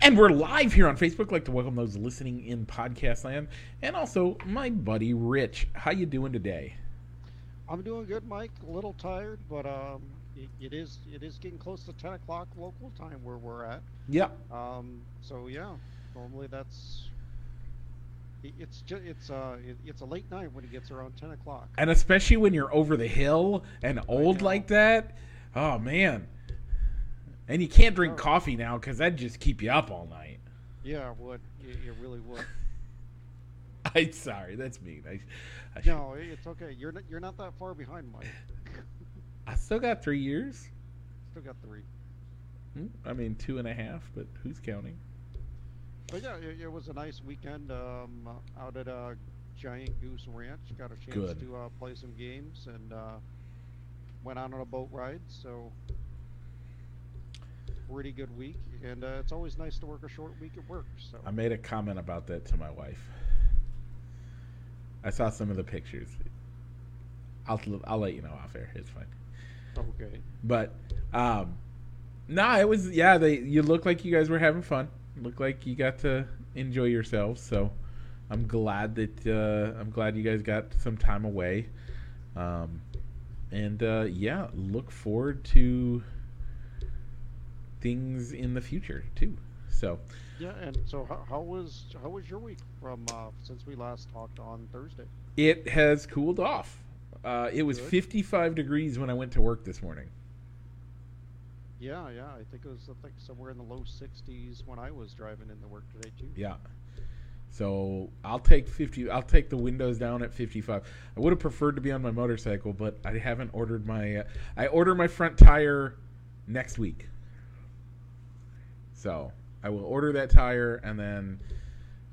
And we're live here on Facebook. I'd like to welcome those listening in podcast land, and also my buddy Rich. How you doing today? I'm doing good, Mike. A little tired, but um, it, it is it is getting close to 10 o'clock local time where we're at. Yeah. Um, so yeah, normally that's it, it's just it's uh it, it's a late night when it gets around 10 o'clock. And especially when you're over the hill and old like that. Oh man. And you can't drink Oh. coffee now because that'd just keep you up all night. Yeah, it would it, it really would. I'm sorry, that's mean. I, I, should- No, it's okay. You're not, you're not that far behind, Mike. I still got three years. Still got three. Hmm, I mean, two and a half, but who's counting? But yeah, it, it was a nice weekend um, out at uh, Giant Goose Ranch. Got a chance Good. to uh, play some games and uh, went out on a boat ride. So pretty good week, and uh, it's always nice to work a short week at work. So I made a comment about that to my wife. I saw some of the pictures. I'll I'll let you know off air. It's fine. okay, But um nah, it was yeah, they you look like you guys were having fun. Look like you got to enjoy yourselves. So I'm glad that uh I'm glad you guys got some time away. Um and uh yeah, look forward to things in the future too. So yeah. And so how, how was how was your week from uh, since we last talked on Thursday? it has cooled off. Uh, it was Good. 55 degrees when I went to work this morning. Yeah, yeah. I think it was I think somewhere in the low 60s when I was driving into work today too. Yeah. So I'll take 50. I'll take the windows down at 55. I would have preferred to be on my motorcycle, but I haven't ordered my. Uh, I order my front tire next week. So I will order that tire, and then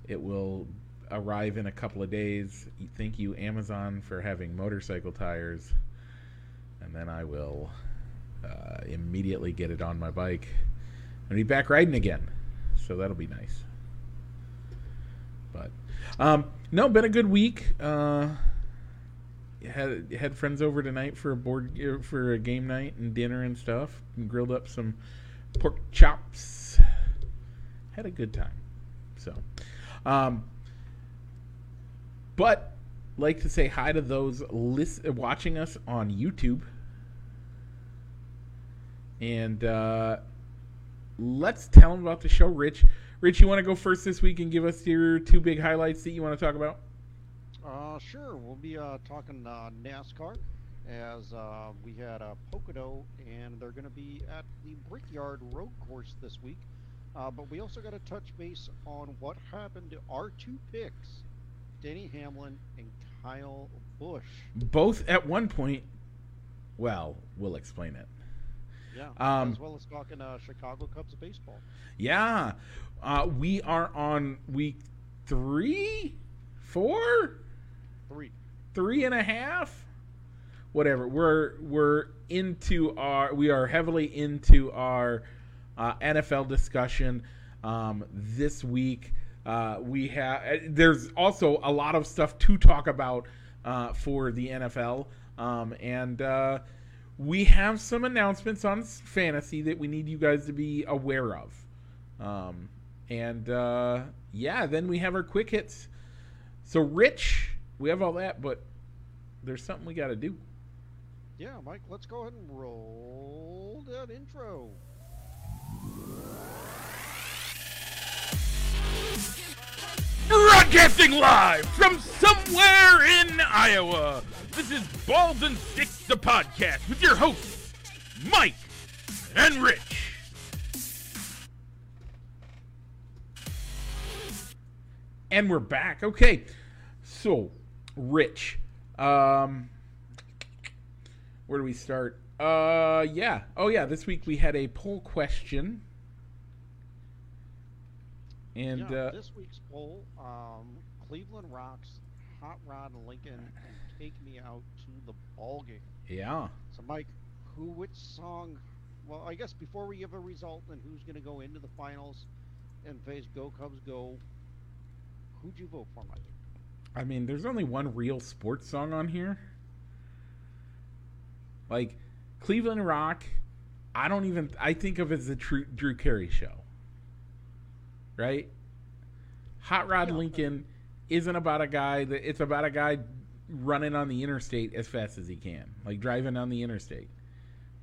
it will arrive in a couple of days. Thank you, Amazon, for having motorcycle tires. And then I will uh, immediately get it on my bike and be back riding again. So that'll be nice. But um, no, been a good week. Uh, had had friends over tonight for a board uh, for a game night and dinner and stuff. And grilled up some pork chops. Had a good time. So, um, but like to say hi to those lis- watching us on YouTube. And uh, let's tell them about the show, Rich. Rich, you want to go first this week and give us your two big highlights that you want to talk about? Uh, sure. We'll be uh, talking uh, NASCAR as uh, we had uh, Pocono, and they're going to be at the Brickyard Road Course this week. Uh, but we also got to touch base on what happened to our two picks, Denny Hamlin and Kyle Busch. Both at one point. Well, we'll explain it. Yeah, Um, as well as talking uh, Chicago Cubs baseball. Yeah, uh, we are on week three, four, Three. three and a half, whatever. We're we're into our we are heavily into our uh, NFL discussion um, this week. Uh, we have there's also a lot of stuff to talk about uh, for the NFL, um, and uh, we have some announcements on fantasy that we need you guys to be aware of. Um, and uh, yeah, then we have our quick hits. So, Rich, we have all that, but there's something we got to do. Yeah, Mike, let's go ahead and roll that intro. Broadcasting live from somewhere in Iowa. This is Balls and Sticks, the podcast with your hosts, Mike and Rich. And we're back. Okay. So, Rich, um, where do we start? Uh, yeah. Oh, yeah. This week we had a poll question. And, yeah, uh, this week's poll: um, Cleveland Rocks, Hot Rod Lincoln, and Take Me Out to the Ball Game. yeah. So, Mike, who, which song? Well, I guess before we give a result and who's going to go into the finals and face Go Cubs Go, who'd you vote for, Mike? I mean, there's only one real sports song on here. Like Cleveland Rock, I don't even I think of it as the Drew, Drew Carey show. Right? Hot Rod Yeah. Lincoln isn't about a guy that it's about a guy running on the interstate as fast as he can, like driving on the interstate.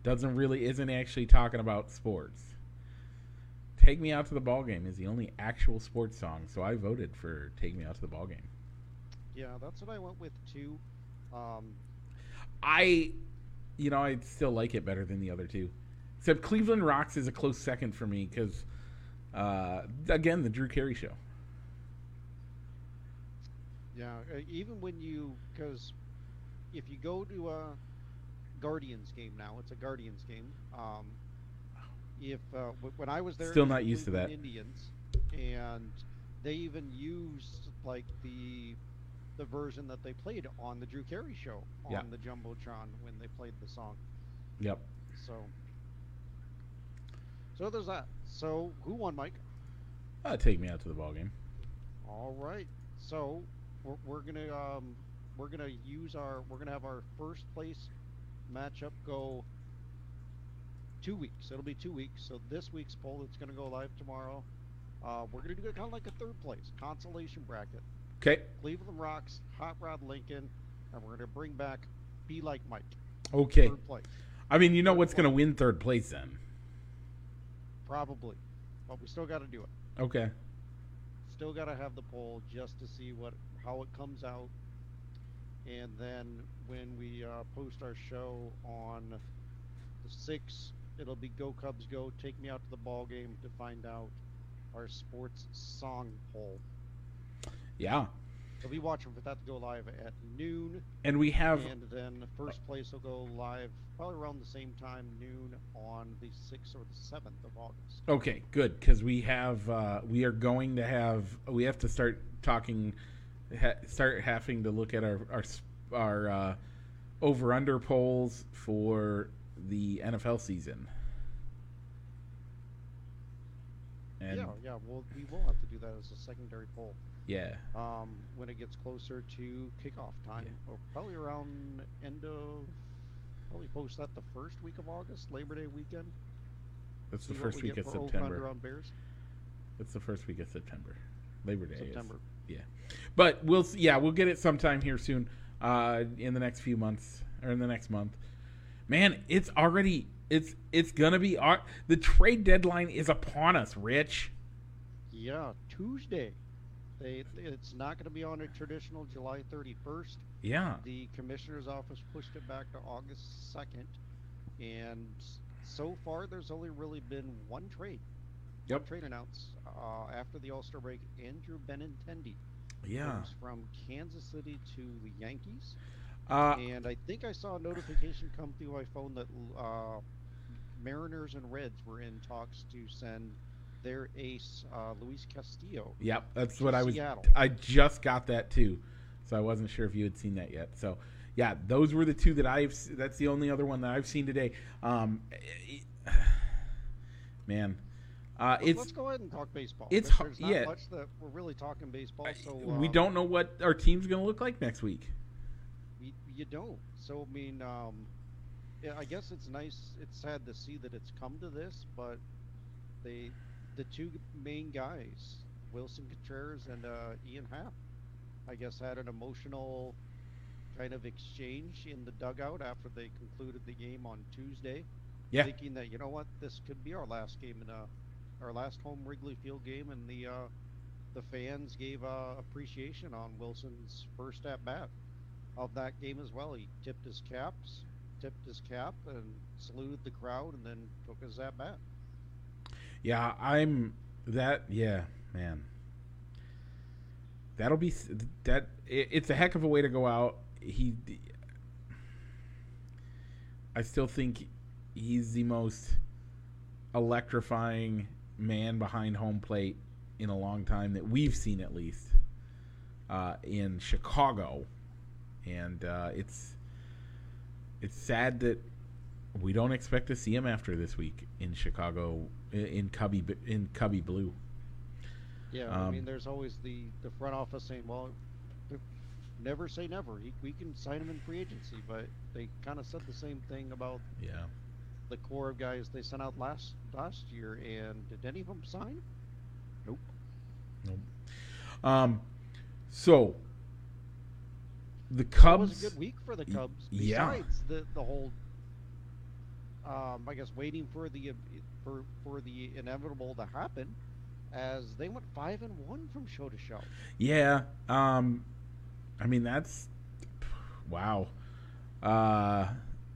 Doesn't really isn't actually talking about sports. Take Me Out to the Ball Game is the only actual sports song, so I voted for Take Me Out to the Ball Game. Yeah, that's what I went with too. Um, I, you know, I still like it better than the other two. Except Cleveland Rocks is a close second for me because, uh, again, the Drew Carey show. yeah, uh, even when you because if you go to a Guardians game now, it's a Guardians game. Um, if uh, when I was there, Still not used to that. Indians, and they even used like the the version that they played on the Drew Carey show on Yeah. the jumbotron when they played the song. Yep. So, so there's that. So who won, Mike? Uh, take me out to the ball game. All right. So we're, we're gonna um, we're gonna use our we're gonna have our first place matchup go two weeks. It'll be two weeks. So this week's poll that's gonna go live tomorrow. Uh, we're gonna do it kind of like a third place consolation bracket. Okay. Cleveland Rocks, Hot Rod Lincoln, and we're gonna bring back Be Like Mike. Okay. Third place, I mean, you know what's going to win third place then? Probably, but we still got to do it. Okay. Still got to have the poll just to see what how it comes out, and then when we uh, post our show on the sixth, it'll be Go Cubs Go. Take me out to the ball game to find out our sports song poll. Yeah. So be watching for that to go live at noon, And we have and then the first place will go live probably around the same time, noon, on the sixth or the seventh of August. Okay, good because we have uh, we are going to have we have to start talking, ha- start having to look at our our our uh, over under polls for the NFL season. And yeah, yeah, well, we will have to do that as a secondary poll. Yeah, um, when it gets closer to kickoff time, or probably around end of. Probably post that the first week of August, Labor Day weekend. that's the See first we week of September. on Bears. That's the first week of September. Labor Day. is- Yeah, but we'll yeah we'll get it sometime here soon, uh, in the next few months or in the next month. Man, it's already it's it's gonna be our the trade deadline is upon us, Rich. Yeah, Tuesday. They, it's not going to be on a traditional July 31st. Yeah, The commissioner's office pushed it back to August 2nd, and so far there's only really been one trade. One Yep. trade announced uh, after the All-Star break. Andrew Benintendi yeah. from Kansas City to the Yankees. Uh, and I think I saw a notification come through my phone that uh, Mariners and Reds were in talks to send their ace, uh, Luis Castillo. yep, that's what I was. Seattle. I just got that too, so I wasn't sure if you had seen that yet. So, yeah, those were the two that I've. That's the only other one that I've seen today. Um, man, uh, Let's- it's Let's go ahead and talk baseball. it's There- har- There's not yeah. much that we're really talking baseball. So we um, don't know what our team's going to look like next week. You, you don't. So I mean, um, I guess it's nice. It's sad to see that it's come to this, but they, the two main guys, Willson Contreras and uh, Ian Happ, I guess had an emotional kind of exchange in the dugout after they concluded the game on Tuesday, Yeah. thinking that you know what, this could be our last game in a, our last home Wrigley Field game, and the uh, the fans gave uh, appreciation on Wilson's first at bat of that game as well. He tipped his caps, tipped his cap, and saluted the crowd, and then took his at bat. Yeah, I'm that. Yeah, man. That'll be that. It, it's a heck of a way to go out. He, I still think he's the most electrifying man behind home plate in a long time that we've seen, at least uh, in Chicago, and uh, it's it's sad that we don't expect to see him after this week in Chicago in Cubby in Cubby Blue. Yeah, I Um, mean, there's always the, the front office saying, well, never say never. He, we can sign him in free agency, but they kind of said the same thing about Yeah. the core of guys they sent out last last year, and did any of them sign? Nope. Nope. Um, so the It Cubs. was a good week for the Cubs. yeah. Besides the the whole, um, I guess waiting for the for for the inevitable to happen, as they went five and one from show to show. Yeah. Um, I mean that's wow. Uh,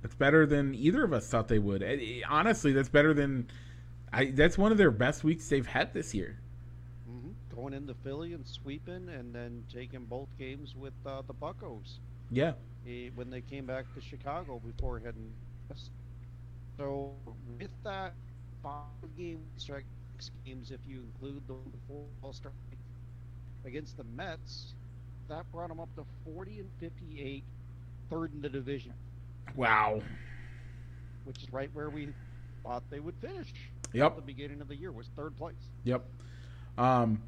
that's better than either of us thought they would. Eh, eh, Honestly, that's better than. I. That's one of their best weeks they've had this year. hmm Going into Philly and sweeping, and then taking both games with uh, the Buckos Yeah. eh, when they came back to Chicago before heading. west. So with that five game stretch games, if you include the All Star against the Mets, that brought them up to 40 and 58, third in the division, Wow. which is right where we thought they would finish. Yep. At the beginning of the year was third place. Yep. Um,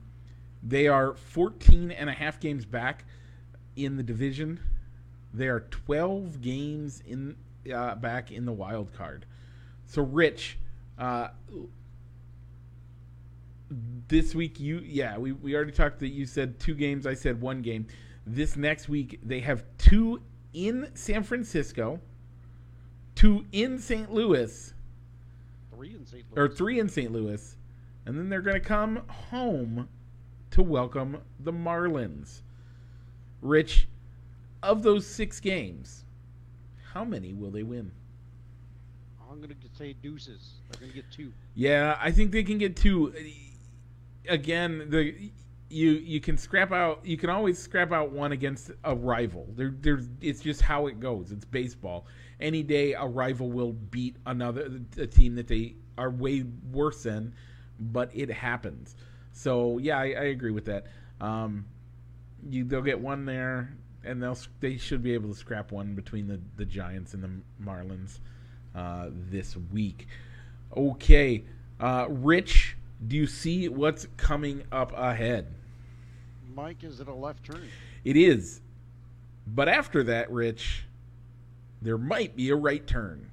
they are 14 and a half games back in the division. They are 12 games in uh, back in the wild card. So, Rich, uh, this week you yeah we, we already talked that you said two games. I said one game. This next week they have two in San Francisco, two in St. Louis Three in St. or three in St. Louis, and then they're going to come home to welcome the Marlins. Rich, of those six games, how many will they win? Going to say deuces. They're going to get two. Yeah, I think they can get two. Again, the you you can scrap out you can always scrap out one against a rival. There there's it's just how it goes. It's baseball. Any day a rival will beat another a team that they are way worse than, but it happens. So yeah, I, I agree with that. Um, you they'll get one there, and they'll they should be able to scrap one between the the Giants and the Marlins uh, this week. Okay, uh, Rich, do you see what's coming up ahead? Mike, is it a left turn? It is, but after that, Rich, there might be a right turn.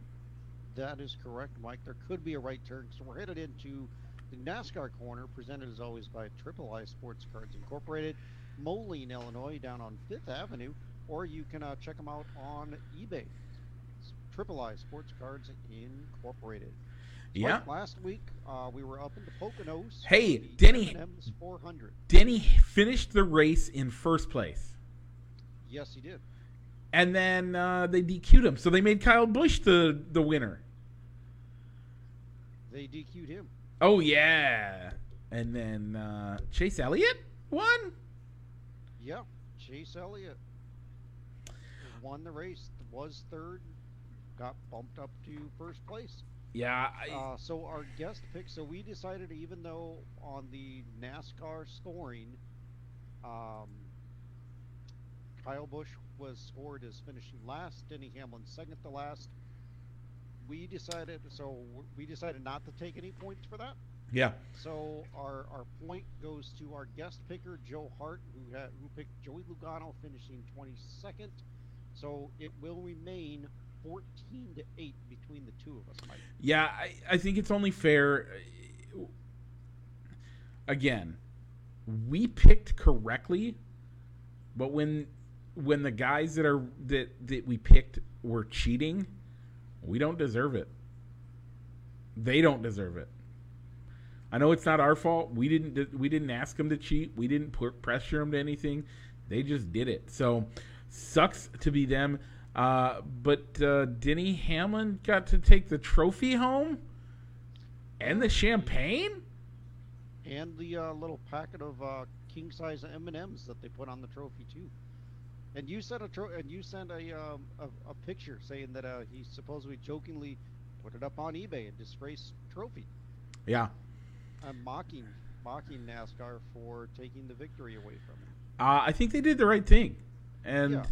That is correct, Mike. There could be a right turn. So we're headed into the NASCAR corner, presented as always by Triple I Sports Cards Incorporated, Moline, Illinois, down on Fifth Avenue, or you can uh, check them out on eBay. Triple I Sports Cards Incorporated. Yeah. Mike, last week uh, we were up in the Poconos. Hey, Denny. M&M's 400. Denny finished the race in first place, Yes, he did. and then uh, they DQ'd him, so they made Kyle Busch the the winner. They DQ'd him. Oh yeah, and then uh, Chase Elliott won. Yeah, Chase Elliott won the race, was third, got bumped up to first place. Yeah, I, Uh, so our guest pick. So we decided, even though on the NASCAR scoring, um, Kyle Busch was scored as finishing last, Denny Hamlin second to last. We decided, so we decided not to take any points for that. yeah, So our, our point goes to our guest picker Joe Hart, who had who picked Joey Logano finishing 22nd. So it will remain 14 to eight between the two of us, Mike. yeah. I, I think it's only fair. Again, we picked correctly, but when when the guys that are that that we picked were cheating, we don't deserve it. They don't deserve it. I know it's not our fault. We didn't we didn't ask them to cheat. We didn't put pressure them to anything. They just did it. So sucks to be them. Uh, but uh, Denny Hamlin got to take the trophy home and the champagne. And the uh, little packet of uh, king size M and M's that they put on the trophy too. And you sent a tro- and you sent a, um, a a picture saying that uh, he supposedly jokingly put it up on eBay, a disgraced trophy, Yeah. and mocking mocking NASCAR for taking the victory away from him. Uh, I think they did the right thing, and Yeah.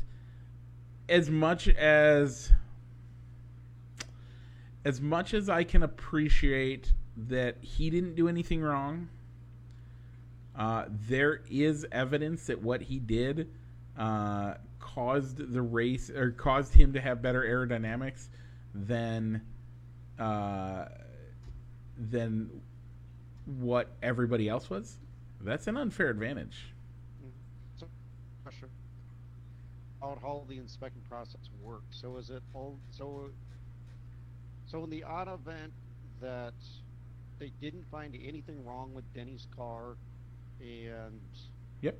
As much as as much as I can appreciate that he didn't do anything wrong, uh, there is evidence that what he did uh, caused the race or caused him to have better aerodynamics than uh, than what everybody else was. That's an unfair advantage. So, question how the inspection process works. So is it all so? So in the odd event that they didn't find anything wrong with Denny's car, and Yep.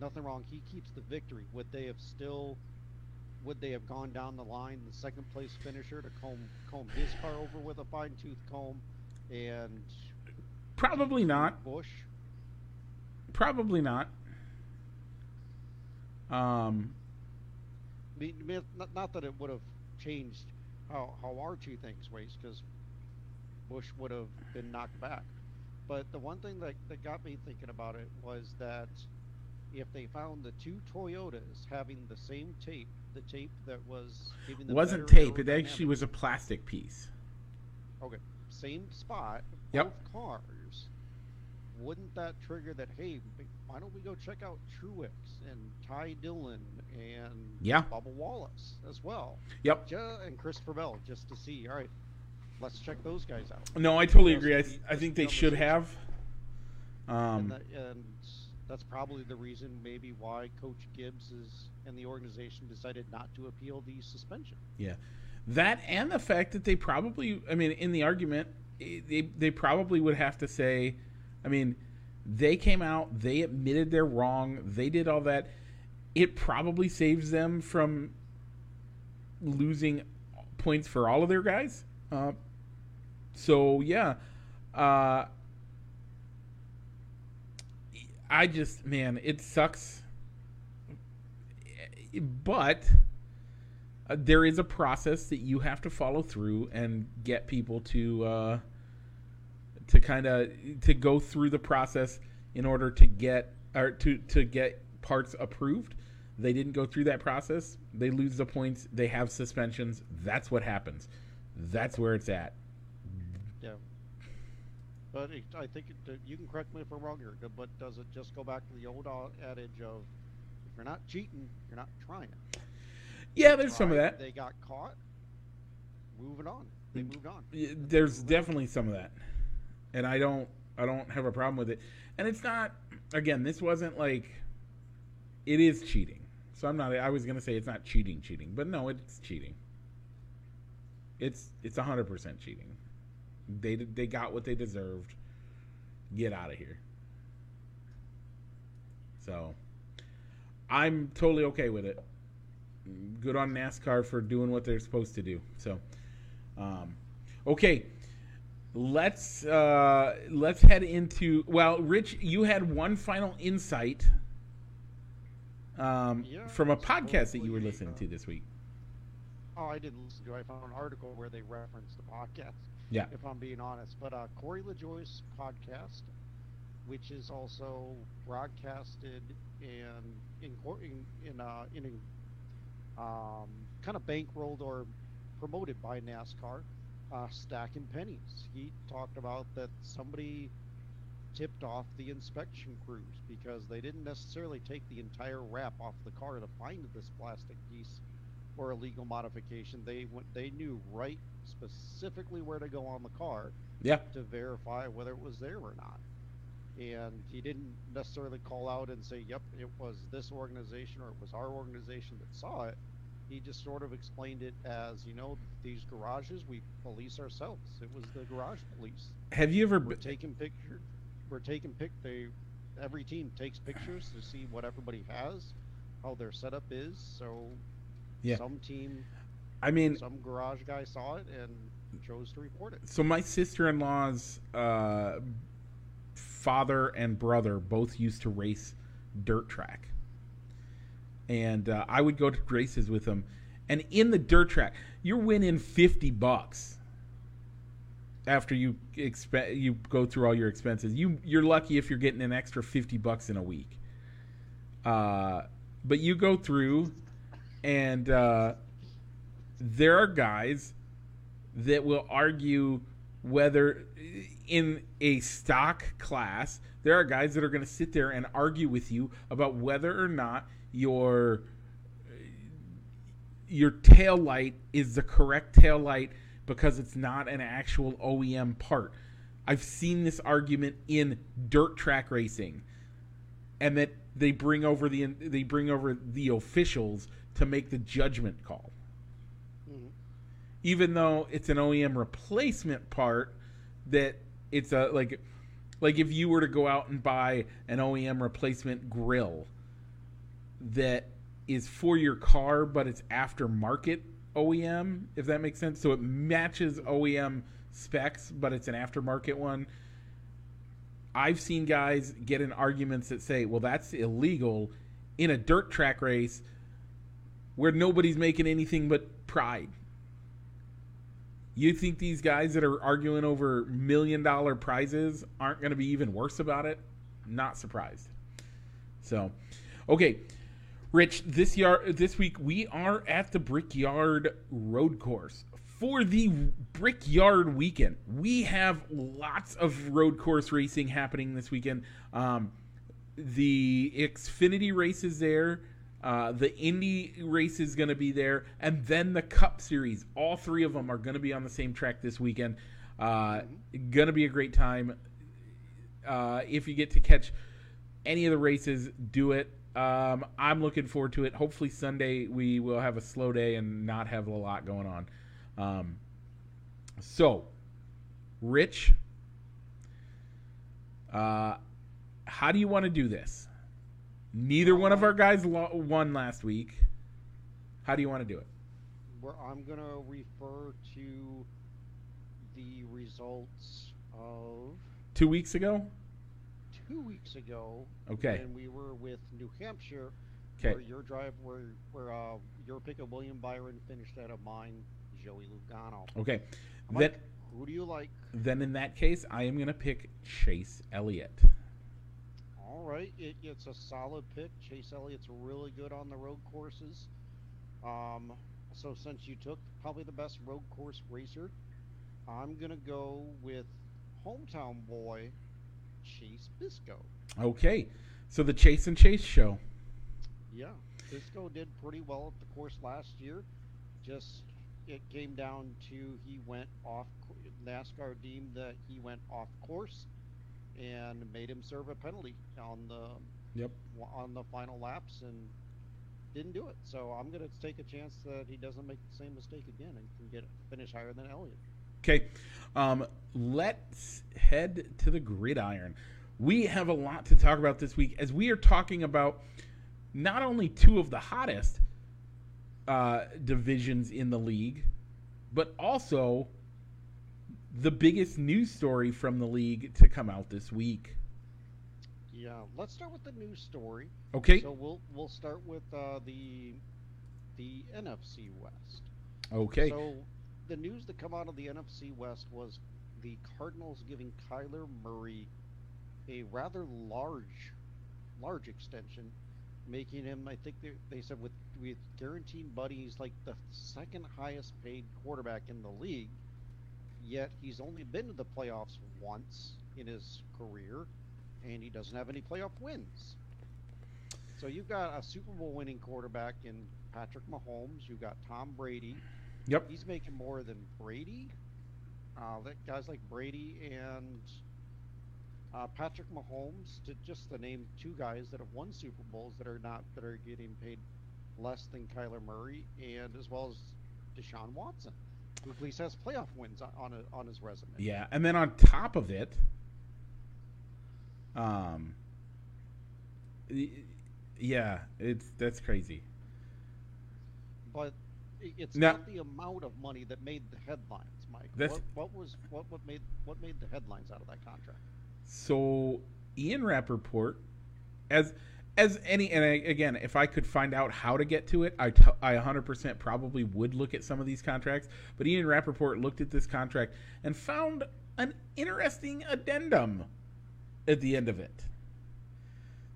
nothing wrong, he keeps the victory. Would they have still? Would they have gone down the line, the second place finisher, to comb comb his car over with a fine tooth comb, and Probably not. Busch? Probably not. Um, I mean, not, that it would have changed how, how our two things because Busch would have been knocked back. But the one thing that, that got me thinking about it was that if they found the two Toyotas having the same tape, the tape that was giving them wasn't tape. It actually was a plastic piece. okay, same spot, Yep. cars. Wouldn't that trigger that? Hey, why don't we go check out Truex and Ty Dillon and Yeah. Bubba Wallace as well? Yep. And Christopher Bell just to see. All right, let's check those guys out. No, I totally Yes, agree. I, the- I think they should conversation. have. Um, and, that, and that's probably the reason, maybe, why Coach Gibbs is and the organization decided not to appeal the suspension. Yeah, that and the fact that they probably, I mean, in the argument, eh, they they probably would have to say, I mean, they came out, they admitted they're wrong, they did all that. It probably saves them from losing points for all of their guys. Uh, so yeah, uh, I just man, it sucks, but uh, there is a process that you have to follow through and get people to uh, to kind of to go through the process in order to get or to to get parts approved. They didn't go through that process. They lose the points. They have suspensions. That's what happens. That's where it's at. Yeah. But it, I think it, you can correct me if I'm wrong here, but does it just go back to the old adage of if you're not cheating, you're not trying? Yeah, there's some of that. They got caught. Moving on. They mm. moved on. There's definitely some of that and i don't i don't have a problem with it. And it's not again this wasn't like it is cheating. So i'm not i was gonna say it's not cheating cheating but no it's cheating. It's it's 100% cheating. They they got what they deserved. Get out of here. So i'm totally okay with it. Good on nascar for doing what they're supposed to do. So um, okay, let's uh, let's head into. Well, Rich, you had one final insight um, Yeah, from a podcast that you were listening uh, to this week. Oh, I didn't listen to. it. I found an article where they referenced the podcast. Yeah. If I'm being honest, but uh, Corey LaJoie podcast, which is also broadcasted and in in in, uh, in um, kind of bankrolled or promoted by NASCAR, uh, stacking pennies. He talked about that somebody tipped off the inspection crews because they didn't necessarily take the entire wrap off the car to find this plastic piece or illegal modification. They went, they knew right specifically where to go on the car Yeah, to verify whether it was there or not. And he didn't necessarily call out and say, "Yep, it was this organization or it was our organization that saw it." He just sort of explained it as, you know, these garages we police ourselves. It was the garage police. have you ever? We're taking pictures. We're taking pic. They every team takes pictures to see what everybody has, how their setup is. So Yeah. some team, I mean, some garage guy saw it and chose to report it. so my sister-in-law's uh, father and brother both used to race dirt track and uh, i would go to races with them and in the dirt track you're winning 50 bucks after you expe- you go through all your expenses. You you're lucky if you're getting an extra 50 bucks in a week. Uh, but you go through and uh, there are guys that will argue whether in a stock class there are guys that are going to sit there and argue with you about whether or not your your tail light is the correct tail light because it's not an actual OEM part. I've seen this argument in dirt track racing, and that they bring over the they bring over the officials to make the judgment call. Mhm. Even though it's an OEM replacement part, that it's a like like if you were to go out and buy an OEM replacement grill that is for your car, but it's aftermarket OEM, if that makes sense. So it matches OEM specs, but it's an aftermarket one. I've seen guys get in arguments that say, well, that's illegal in a dirt track race where nobody's making anything but pride. You think these guys that are arguing over million dollar prizes aren't going to be even worse about it? Not surprised. So, okay, Rich, this yard this week we are at the Brickyard Road Course for the Brickyard weekend. We have lots of road course racing happening this weekend. Um, the Xfinity race is there. Uh, the Indy race is going to be there, and then the Cup Series. All three of them are going to be on the same track this weekend. Uh, Going to be a great time. Uh, if you get to catch any of the races, do it. Um, I'm looking forward to it. Hopefully Sunday we will have a slow day and not have a lot going on. Um, so, Rich, uh, how do you want to do this? Neither one of our guys lo- won last week. How do you want to do it? Where I'm gonna refer to the results of Two weeks ago? Two weeks ago. Okay. And we were with New Hampshire. Okay. Where your drive, where where uh, your pick of William Byron finished out of mine, Joey Logano. Okay. Mike, Then, who do you like? then in that case, I am going to pick Chase Elliott. All right, it, it's a solid pick. Chase Elliott's really good on the road courses. Um, so since you took probably the best road course racer, I'm gonna go with hometown boy Chase Briscoe. Okay. So the Chase and Chase show. Yeah, Briscoe did pretty well at the course last year. Just it came down to he went off. NASCAR deemed that he went off course and made him serve a penalty on the Yep. on the final laps and didn't do it. So I'm going to take a chance that he doesn't make the same mistake again and can get finish higher than Elliott. Okay. Um, let's head to the gridiron. We have a lot to talk about this week as we are talking about not only two of the hottest uh, divisions in the league, but also the biggest news story from the league to come out this week. Yeah, let's start with the news story. Okay. So we'll we'll start with uh, the the NFC West. Okay. So the news that come out of the NFC West was the Cardinals giving Kyler Murray a rather large large extension, making him I think they, they said with with guaranteed money he's like the second highest paid quarterback in the league. Yet he's only been to the playoffs once in his career, and he doesn't have any playoff wins. So you've got a Super Bowl winning quarterback in Patrick Mahomes. You've got Tom Brady. Yep. He's making more than Brady. Uh, that guys like Brady and uh, Patrick Mahomes, to just to name two guys that have won Super Bowls that are not that are getting paid less than Kyler Murray, and as well as Deshaun Watson, who at least has playoff wins on a, on his resume. Yeah, and then on top of it, um, yeah, it's that's crazy. but it's Now- not the amount of money that made the headlines, Mike. What, what was what what made what made the headlines out of that contract? So Ian Rapoport, as as any and I, again, if I could find out how to get to it, I t- I 100% probably would look at some of these contracts. But Ian Rapoport looked at this contract and found an interesting addendum at the end of it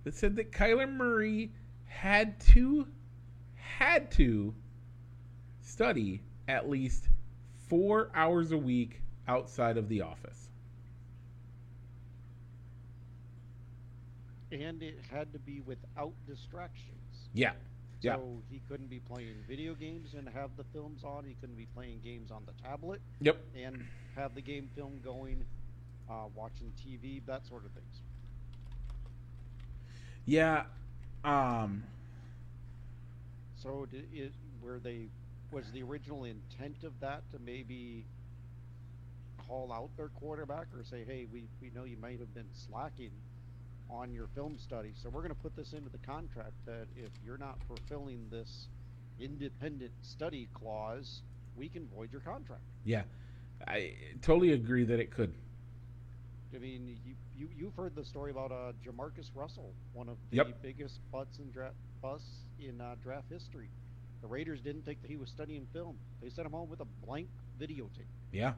that said that Kyler Murray had to had to study at least four hours a week outside of the office. And it had to be without distractions. Yeah. Yeah. So he couldn't be playing video games and have the films on. He couldn't be playing games on the tablet Yep. and have the game film going uh, watching TV, that sort of things. Yeah. Um, So, did it, were they was the original intent of that to maybe call out their quarterback or say, "Hey, we we know you might have been slacking on your film study, so we're going to put this into the contract that if you're not fulfilling this independent study clause, we can void your contract." yeah. I totally agree that it could. I mean, you, you you've heard the story about uh, Jamarcus Russell, one of the Yep. biggest butts in draft busts in uh, draft history. The Raiders didn't think that he was studying film. They sent him home with a blank videotape. Yeah.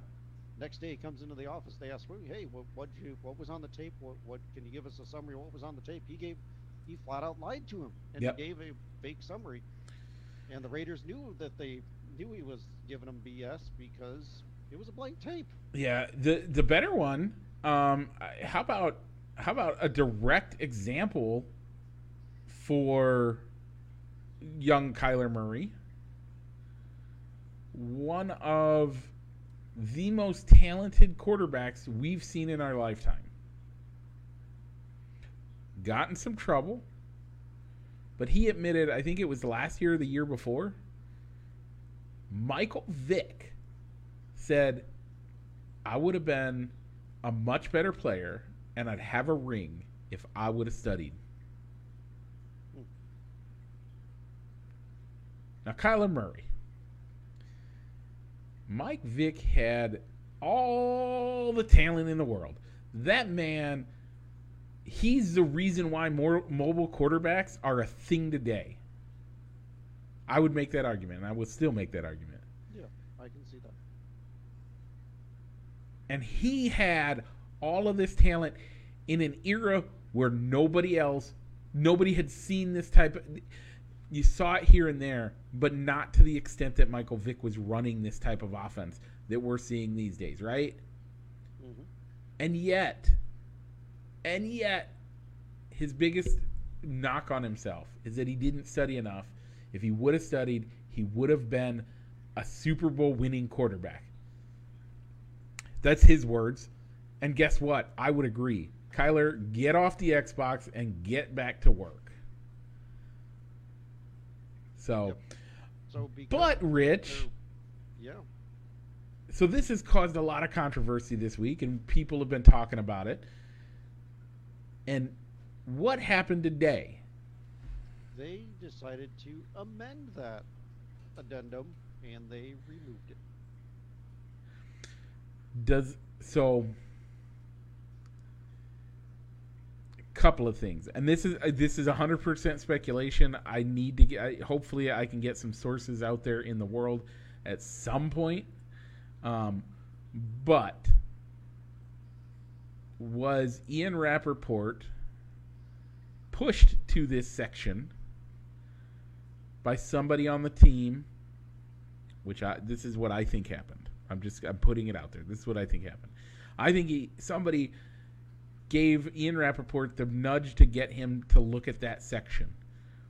Next day, he comes into the office. They ask, "Hey, what what you what was on the tape? What what can you give us a summary? What was on the tape?" He gave he flat out lied to him and Yep. he gave a fake summary. And the Raiders knew that they knew he was giving them BS because it was a blank tape. Yeah, the the better one. Um, how about how about a direct example for young Kyler Murray? One of the most talented quarterbacks we've seen in our lifetime. Got in some trouble, but he admitted, I think it was last year or the year before, Michael Vick said, I would have been a much better player and I'd have a ring if I would have studied. Now, Kyler Murray. Mike Vick had all the talent in the world. That man, he's the reason why more mobile quarterbacks are a thing today. I would make that argument, and I would still make that argument. Yeah, I can see that. and he had all of this talent in an era where nobody else nobody had seen this type of you saw it here and there but not to the extent that michael vick was running this type of offense that we're seeing these days right? Hmm and yet and yet his biggest knock on himself is that he didn't study enough. If he would have studied he would have been a super bowl winning quarterback. That's his words. And guess what? I would agree. Kyler get off the xbox and get back to work so Yep. So, but rich yeah, so this has caused a lot of controversy this week and people have been talking about it and what happened today they decided to amend that addendum and they removed it. does so couple of things and this is uh, this is 100% speculation i need to get I, hopefully i can get some sources out there in the world at some point um, but was ian rapoport pushed to this section by somebody on the team which I this is what I think happened. I'm just I'm putting it out there. This is what I think happened. I think he somebody gave Ian Rapoport the nudge to get him to look at that section.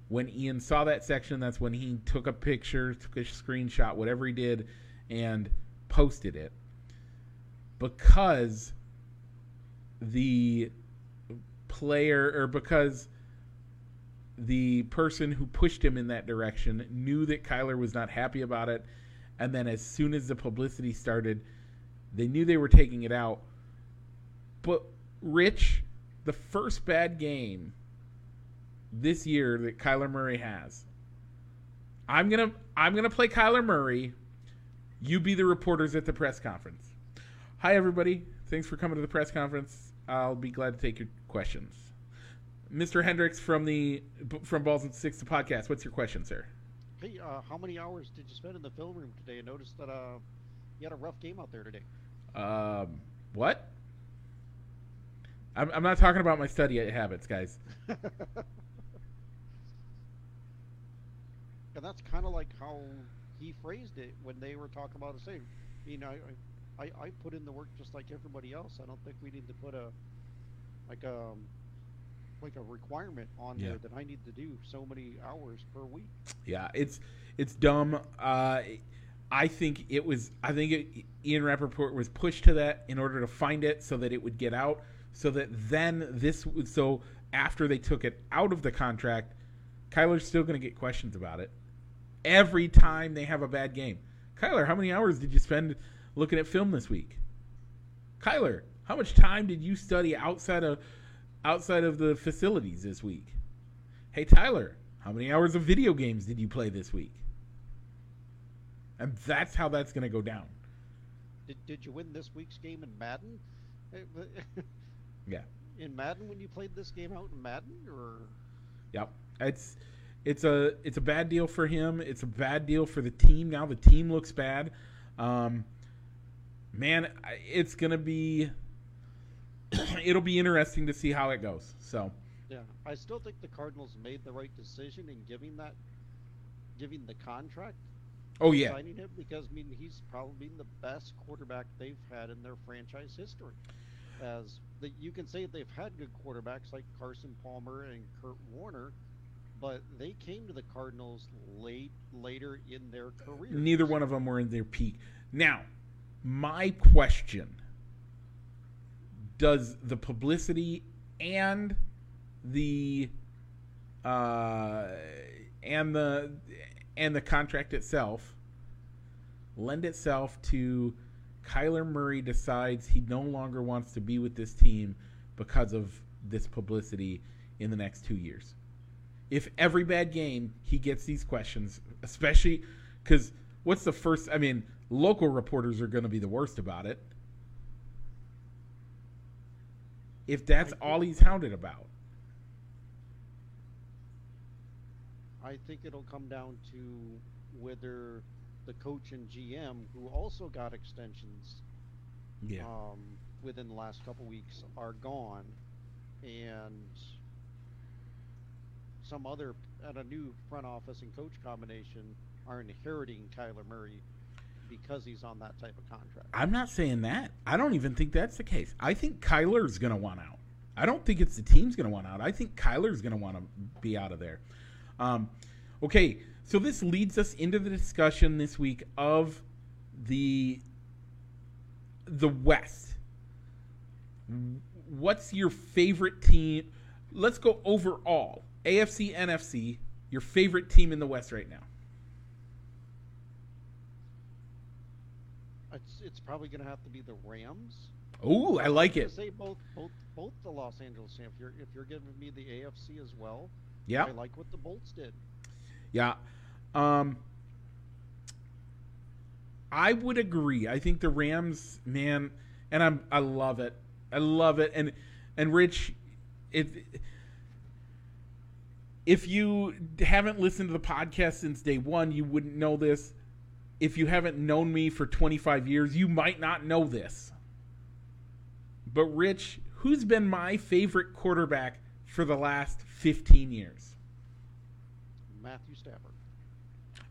When Ian saw that section, that's when he took a picture, took a screenshot, whatever he did, and posted it. Because the player or because the person who pushed him in that direction knew that Kyler was not happy about it. And then as soon as the publicity started, they knew they were taking it out. But Rich, the first bad game this year that Kyler Murray has. I'm gonna I'm gonna play Kyler Murray. You be the reporters at the press conference. Hi everybody. Thanks for coming to the press conference. I'll be glad to take your questions. Mr. Hendricks from the from Balls and Sticks the podcast. What's your question, sir? Hey, uh, how many hours did you spend in the film room today? I noticed that uh, you had a rough game out there today. Um, what? I'm, I'm not talking about my study habits, guys. And that's kind of like how he phrased it when they were talking about it. Saying, you know, I, I, I put in the work just like everybody else. I don't think we need to put a like a like a requirement on Yeah. there that I need to do so many hours per week. Yeah, it's it's dumb. Uh, I think it was. I think it, Ian Rapoport was pushed to that in order to find it so that it would get out, so that then this. So after they took it out of the contract, Kyler's still going to get questions about it every time they have a bad game. Kyler, how many hours did you spend looking at film this week? Kyler, how much time did you study outside of outside of the facilities this week? Hey Tyler, how many hours of video games did you play this week? And that's how that's going to go down. Did, did you win this week's game in Madden? yeah. In Madden when you played this game out in Madden or Yep. It's it's a it's a bad deal for him. It's a bad deal for the team. Now the team looks bad. Um, man, it's gonna be it'll be interesting to see how it goes. So yeah, I still think the Cardinals made the right decision in giving that giving the contract. Oh yeah, signing him because I mean he's probably the best quarterback they've had in their franchise history. As the, you can say they've had good quarterbacks like Carson Palmer and Kurt Warner, but they came to the Cardinals late later in their career. Neither one of them were in their peak. Now, my question does the publicity and the uh, and the and the contract itself lend itself to Kyler Murray decides he no longer wants to be with this team because of this publicity in the next two years. If every bad game he gets these questions, especially because what's the first? I mean, local reporters are going to be the worst about it. If that's all he's hounded about. I think it'll come down to whether the coach and GM, who also got extensions yeah. um, within the last couple weeks, are gone, and some other at a new front office and coach combination are inheriting Kyler Murray because he's on that type of contract. I'm not saying that. I don't even think that's the case. I think Kyler's going to want out. I don't think it's the team's going to want out. I think Kyler's going to want to be out of there. Um, okay, so this leads us into the discussion this week of the the West. What's your favorite team? Let's go overall. AFC, NFC, your favorite team in the West right now. It's, it's probably going to have to be the Rams. Oh, I like it. Say both, both, both the Los Angeles. If you're if you're giving me the AFC as well, yeah, I like what the Bolts did. Yeah, um, I would agree. I think the Rams, man, and I'm I love it. I love it. And and Rich, if if you haven't listened to the podcast since day one, you wouldn't know this. If you haven't known me for 25 years, you might not know this. But Rich, who's been my favorite quarterback for the last 15 years? Matthew Stafford.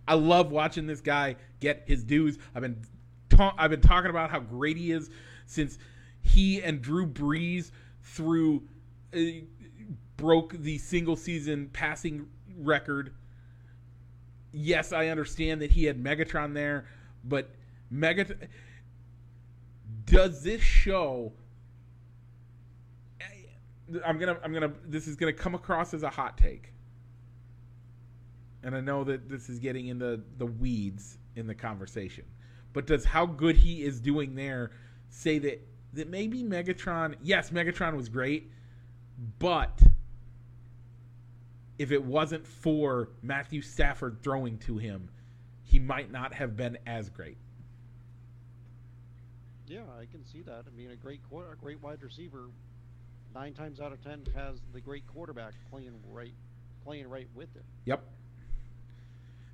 I love watching this guy get his dues. I've been ta- I've been talking about how great he is since he and Drew Brees through uh, broke the single season passing record. Yes, I understand that he had Megatron there, but Megatron does this show I'm gonna I'm gonna this is gonna come across as a hot take and I know that this is getting into the weeds in the conversation, but does how good he is doing there say that that maybe Megatron? Yes, Megatron was great, but if it wasn't for Matthew Stafford throwing to him, he might not have been as great. Yeah, I can see that. I mean, a great a great wide receiver, nine times out of ten has the great quarterback playing right, playing right with him. Yep.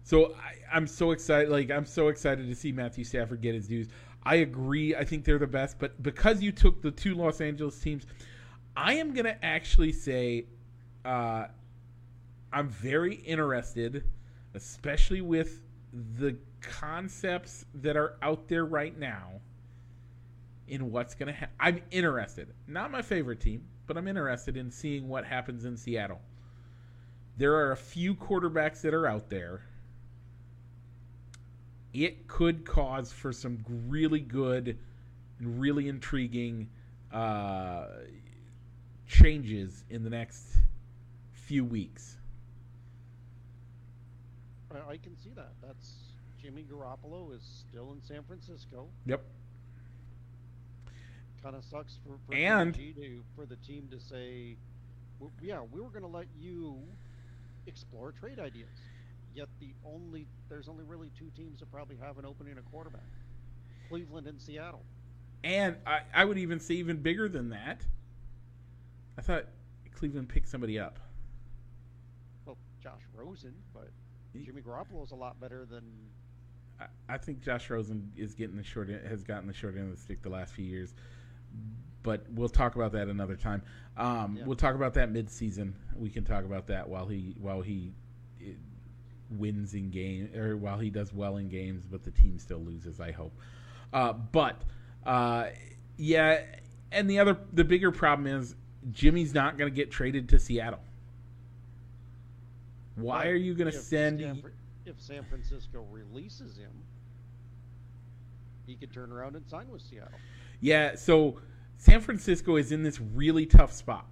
So I, am so excited. Like I'm so excited to see Matthew Stafford get his dues. I agree. I think they're the best, but because you took the two Los Angeles teams, I am gonna actually say uh, I'm very interested, especially with the concepts that are out there right now in what's going to happen. I'm interested. Not my favorite team, but I'm interested in seeing what happens in Seattle. There are a few quarterbacks that are out there it could cause for some really good and really intriguing uh, changes in the next few weeks. I, I can see that. That's Jimmy Garoppolo is still in San Francisco. Yep. Kind of sucks for, for And- to, for the team to say, "W- yeah, we were going to let you explore trade ideas. Yet the only there's only really two teams that probably have an opening at quarterback: Cleveland and Seattle. And I, I would even say even bigger than that. I thought Cleveland picked somebody up. Well, Josh Rosen, but Jimmy Garoppolo is a lot better than I, I think Josh Rosen is getting the short en- has gotten the short end of the stick the last few years. But we'll talk about that another time. Um, Yeah. We'll talk about that mid-season. We can talk about that while he while he wins in game or while he does well in games, but the team still loses. I hope. Uh, but uh, yeah, and the other the bigger problem is Jimmy's not going to get traded to Seattle. Why are you going to send? San if San Francisco releases him, he could turn around and sign with Seattle. Yeah, so San Francisco is in this really tough spot.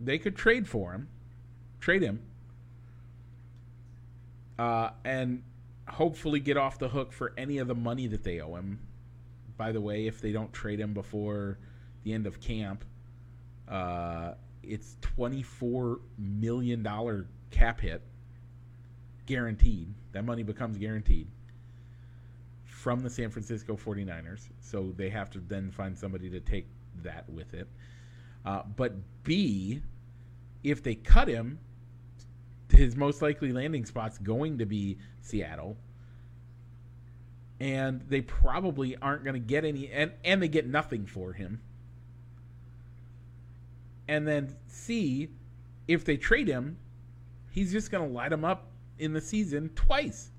They could trade for him, trade him, uh, and hopefully get off the hook for any of the money that they owe him. By the way, if they don't trade him before the end of camp, uh, it's twenty-four million dollar cap hit, guaranteed. That money becomes guaranteed from the San Francisco 49ers. So they have to then find somebody to take that with it. Uh, but B, if they cut him, his most likely landing spot's going to be Seattle. And they probably aren't going to get any, and, and they get nothing for him. And then C, if they trade him, he's just going to light them up in the season twice.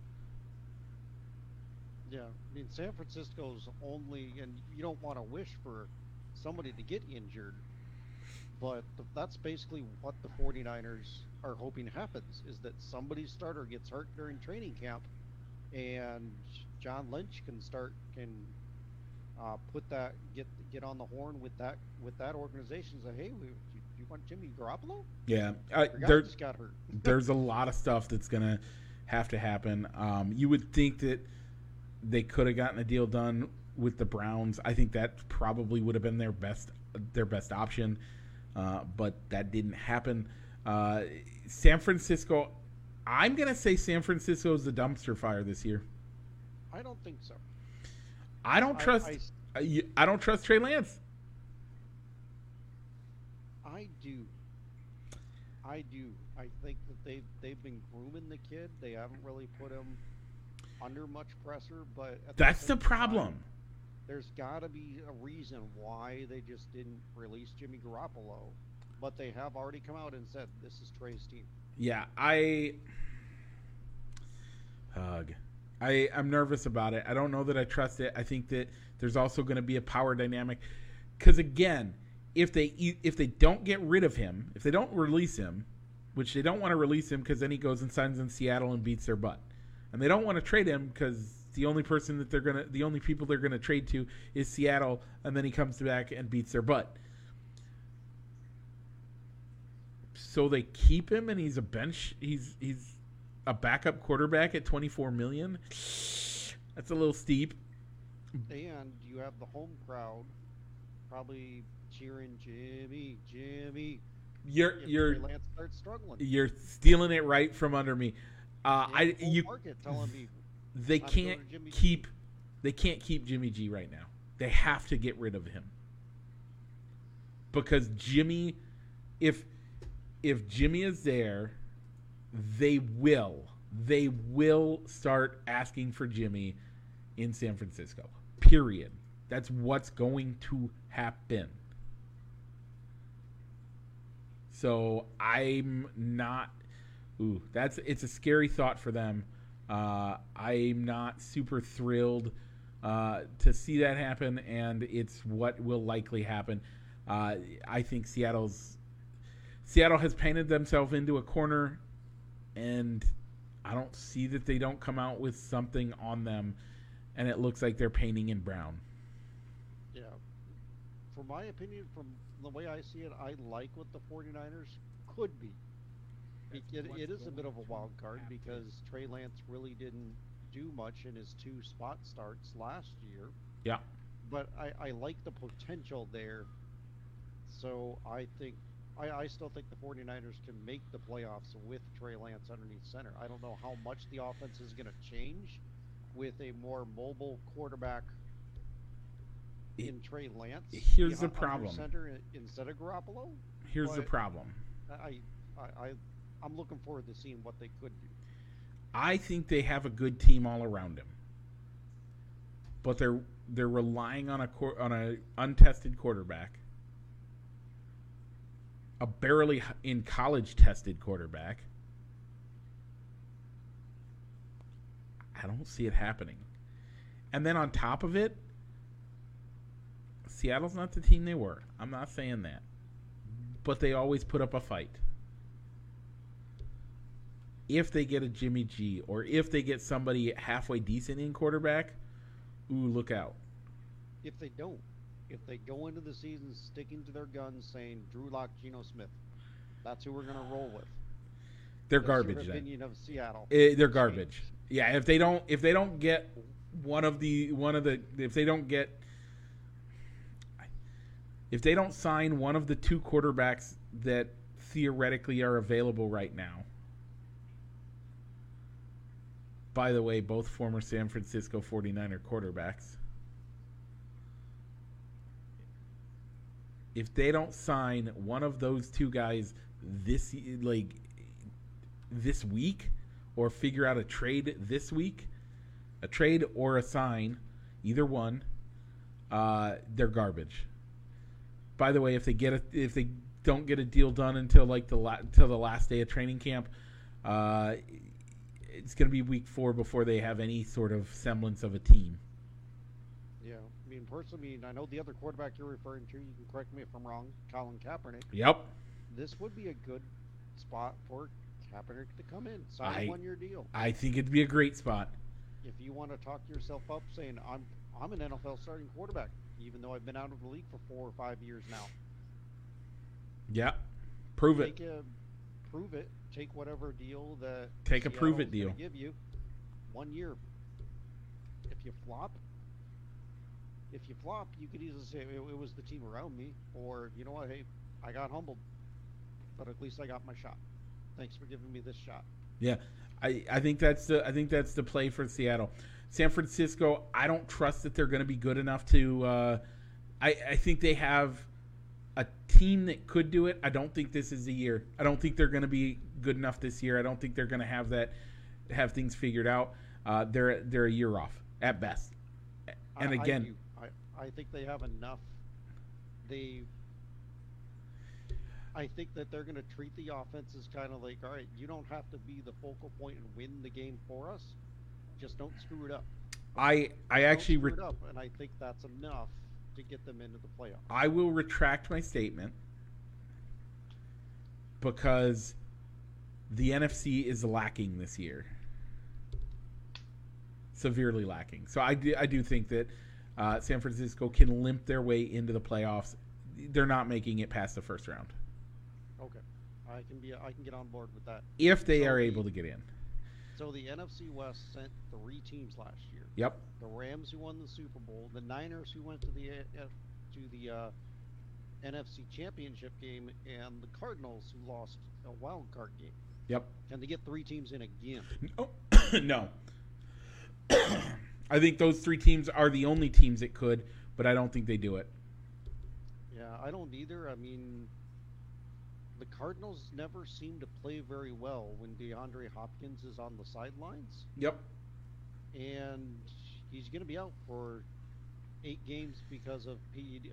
Yeah, I mean San Francisco's only, and you don't want to wish for somebody to get injured, but th- that's basically what the 49ers are hoping happens: is that somebody's starter gets hurt during training camp, and John Lynch can start can uh, put that get get on the horn with that with that organization. and Say, hey, we, you, you want Jimmy Garoppolo? Yeah, uh, there, just got hurt. there's a lot of stuff that's gonna have to happen. Um, you would think that they could have gotten a deal done with the Browns. I think that probably would have been their best their best option, uh, but that didn't happen. Uh, San Francisco, I'm gonna say San Francisco is the dumpster fire this year. I don't think so. I don't I- trust. I s- I, don't trust Trey Lance. I do. I do. I think that they've they've been grooming the kid. They haven't really put him under much pressure, but That's the time, problem. There's got to be a reason why they just didn't release Jimmy Garoppolo, but they have already come out and said this is Trey's team. Yeah, I hug. I I'm nervous about it. I don't know that I trust it. I think that there's also going to be a power dynamic cuz again, if they if they don't get rid of him, if they don't release him, which they don't want to release him cuz then he goes and signs in Seattle and beats their butt. And they don't want to trade him cuz the only person that they're going to the only people they're going to trade to is Seattle and then he comes back and beats their butt. so they keep him and he's a bench he's he's a backup quarterback at 24 million that's a little steep And you have the home crowd probably cheering Jimmy, Jimmy. you're If you're Lance starts struggling. you're stealing it right from under me uh i have the whole you market telling me they can't keep they can't keep Jimmy G right now they have to get rid of him because Jimmy if if Jimmy is there they will they will start asking for Jimmy in San Francisco. Period. That's what's going to happen. So I'm not. Ooh, that's it's a scary thought for them. Uh, I'm not super thrilled uh, to see that happen, and it's what will likely happen. Uh, I think Seattle's Seattle has painted themselves into a corner, and I don't see that they don't come out with something on them, and it looks like they're painting in brown. Yeah. For my opinion, from the way I see it, I like what the 49ers could be. It, it, is a bit of a wild card because Trey Lance really didn't do much in his two spot starts last year. Yeah. But I, I like the potential there. So I think I, I still think the 49ers can make the playoffs with Trey Lance underneath center. I don't know how much the offense is going to change with a more mobile quarterback It- in Trey Lance. here's the problem. Center instead of Garoppolo. Here's the problem. I, I, I, I'm looking forward to seeing what they could do. I think they have a good team all around him, but they're they're relying on a on a untested quarterback, a barely in college tested quarterback. I don't see it happening. And then on top of it, Seattle's not the team they were. I'm not saying that. But they always put up a fight if they get a Jimmy G or if they get somebody halfway decent in quarterback, ooh, look out. If they don't, if they go into the season sticking to their guns, saying Drew Lock, Geno Smith, that's who we're going to roll with. They're Does garbage Your then. opinion of Seattle. Eh, they're garbage. Yeah, if they don't if they don't get one of the one of the if they don't get if they don't sign one of the two quarterbacks that theoretically are available right now. By the way, both former San Francisco 49er quarterbacks. If they don't sign one of those two guys this like this week or figure out a trade this week, a trade or a sign, either one, uh, they're garbage. By the way, if they get a, if they don't get a deal done until like the la- until the last day of training camp, uh, it's going to be week four before they have any sort of semblance of a team. Yeah, I mean, personally, I mean, I know the other quarterback you're referring to. You can correct me if I'm wrong. Colin Kaepernick. Yep. This would be a good spot for Kaepernick to come in, sign I- a one-year deal. I think it'd be a great spot. If you want to talk yourself up, saying I'm I'm an NFL starting quarterback, even though I've been out of the league for four or five years now. Yeah. Prove it. A, prove it. Take whatever deal that Take a prove it deal. Give you one year. If you flop, if you flop, you could easily say it, it was the team around me, or you know what? Hey, I got humbled, but at least I got my shot. Thanks for giving me this shot. Yeah, I, I think that's the I think that's the play for Seattle. San Francisco, I don't trust that they're going to be good enough to. Uh, I I think they have a team that could do it. I don't think this is the year. I don't think they're going to be good enough this year. I don't think they're going to have that have things figured out. Uh, they're they're a year off at best. And I, again, I. I, I think they have enough. They. I think that they're going to treat the offense as kind of like, all right, you don't have to be the focal point and win the game for us. Just don't screw it up. I I Don't actually re- it up, and I think that's enough to get them into the playoffs. I will retract my statement because the NFC is lacking this year. Severely lacking. So I do, I do think that uh, San Francisco can limp their way into the playoffs. They're not making it past the first round Okay, I can be, I can get on board with that. if they So are able to get in. So the NFC West sent three teams last year. Yep. The Rams who won the Super Bowl, the Niners who went to the uh, to the uh, NFC Championship game, and the Cardinals who lost a wild card game. Yep. Can they get three teams in again? Oh, no. I think those three teams are the only teams that could, but I don't think they do it. Yeah, I don't either. I mean, the Cardinals never seem to play very well when DeAndre Hopkins is on the sidelines, Yep. and he's going to be out for eight games because of PED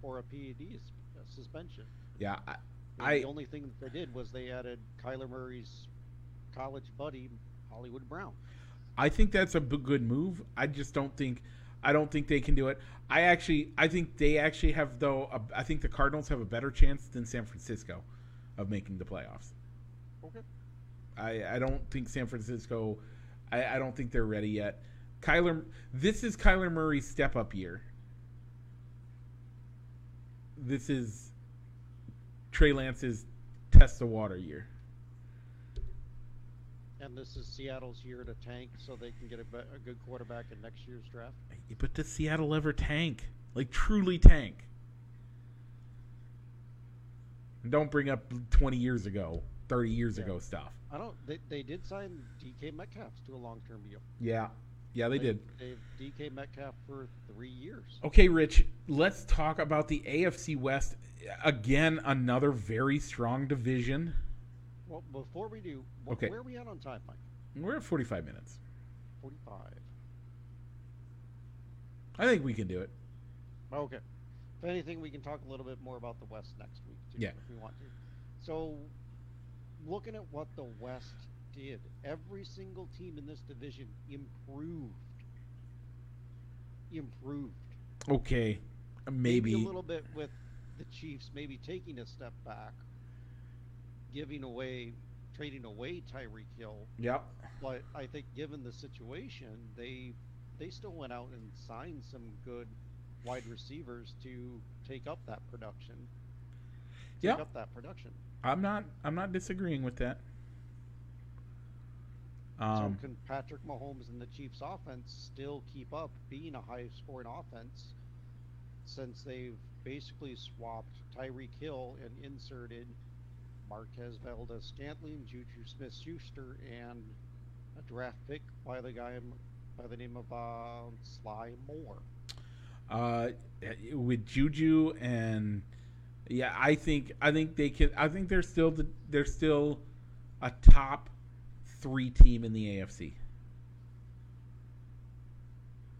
for a PED uh, suspension. Yeah. I, I the only thing that they did was they added Kyler Murray's college buddy, Hollywood Brown. I think that's a b- good move. I just don't think I don't think they can do it. I actually I think they actually have though a, I think the Cardinals have a better chance than San Francisco of making the playoffs. Okay. I, I don't think San Francisco. I, I don't think they're ready yet. Kyler, this is Kyler Murray's step up year. This is Trey Lance's test the water year. And this is Seattle's year to tank so they can get a, a good quarterback in next year's draft. But does Seattle ever tank? Like truly tank? Don't bring up 20 years ago, 30 years Yeah. ago stuff. I don't. They, they did sign DK Metcalf to a long-term deal. Yeah. Yeah, they did. They've DK Metcalf for three years. Okay, Rich, let's talk about the AFC West. Again, another very strong division. Well, before we do, wh- Okay. where are we at on time, Mike? We're at 45 minutes. Forty-five. I think we can do it. Okay. If anything, we can talk a little bit more about the West next week, too, Yeah. if we want to. So, looking at what the West did, every single team in this division improved. Improved. Okay. Maybe. a little bit with the Chiefs, maybe taking a step back, giving away, trading away Tyreek Hill. Yep. But I think, given the situation, they they still went out and signed some good wide receivers to take up that production. Take Yeah. up that production. I'm not I'm not disagreeing with that. Um, so can Patrick Mahomes and the Chiefs offense still keep up being a high scoring offense since they've basically swapped Tyreek Hill and inserted Marquez Valdes Scantling, Juju Smith Schuster, and a draft pick by the guy by the name of uh, Skyy Moore. uh, with Juju and yeah, I think I think they can. I think they're still the, they're still a top three team in the AFC.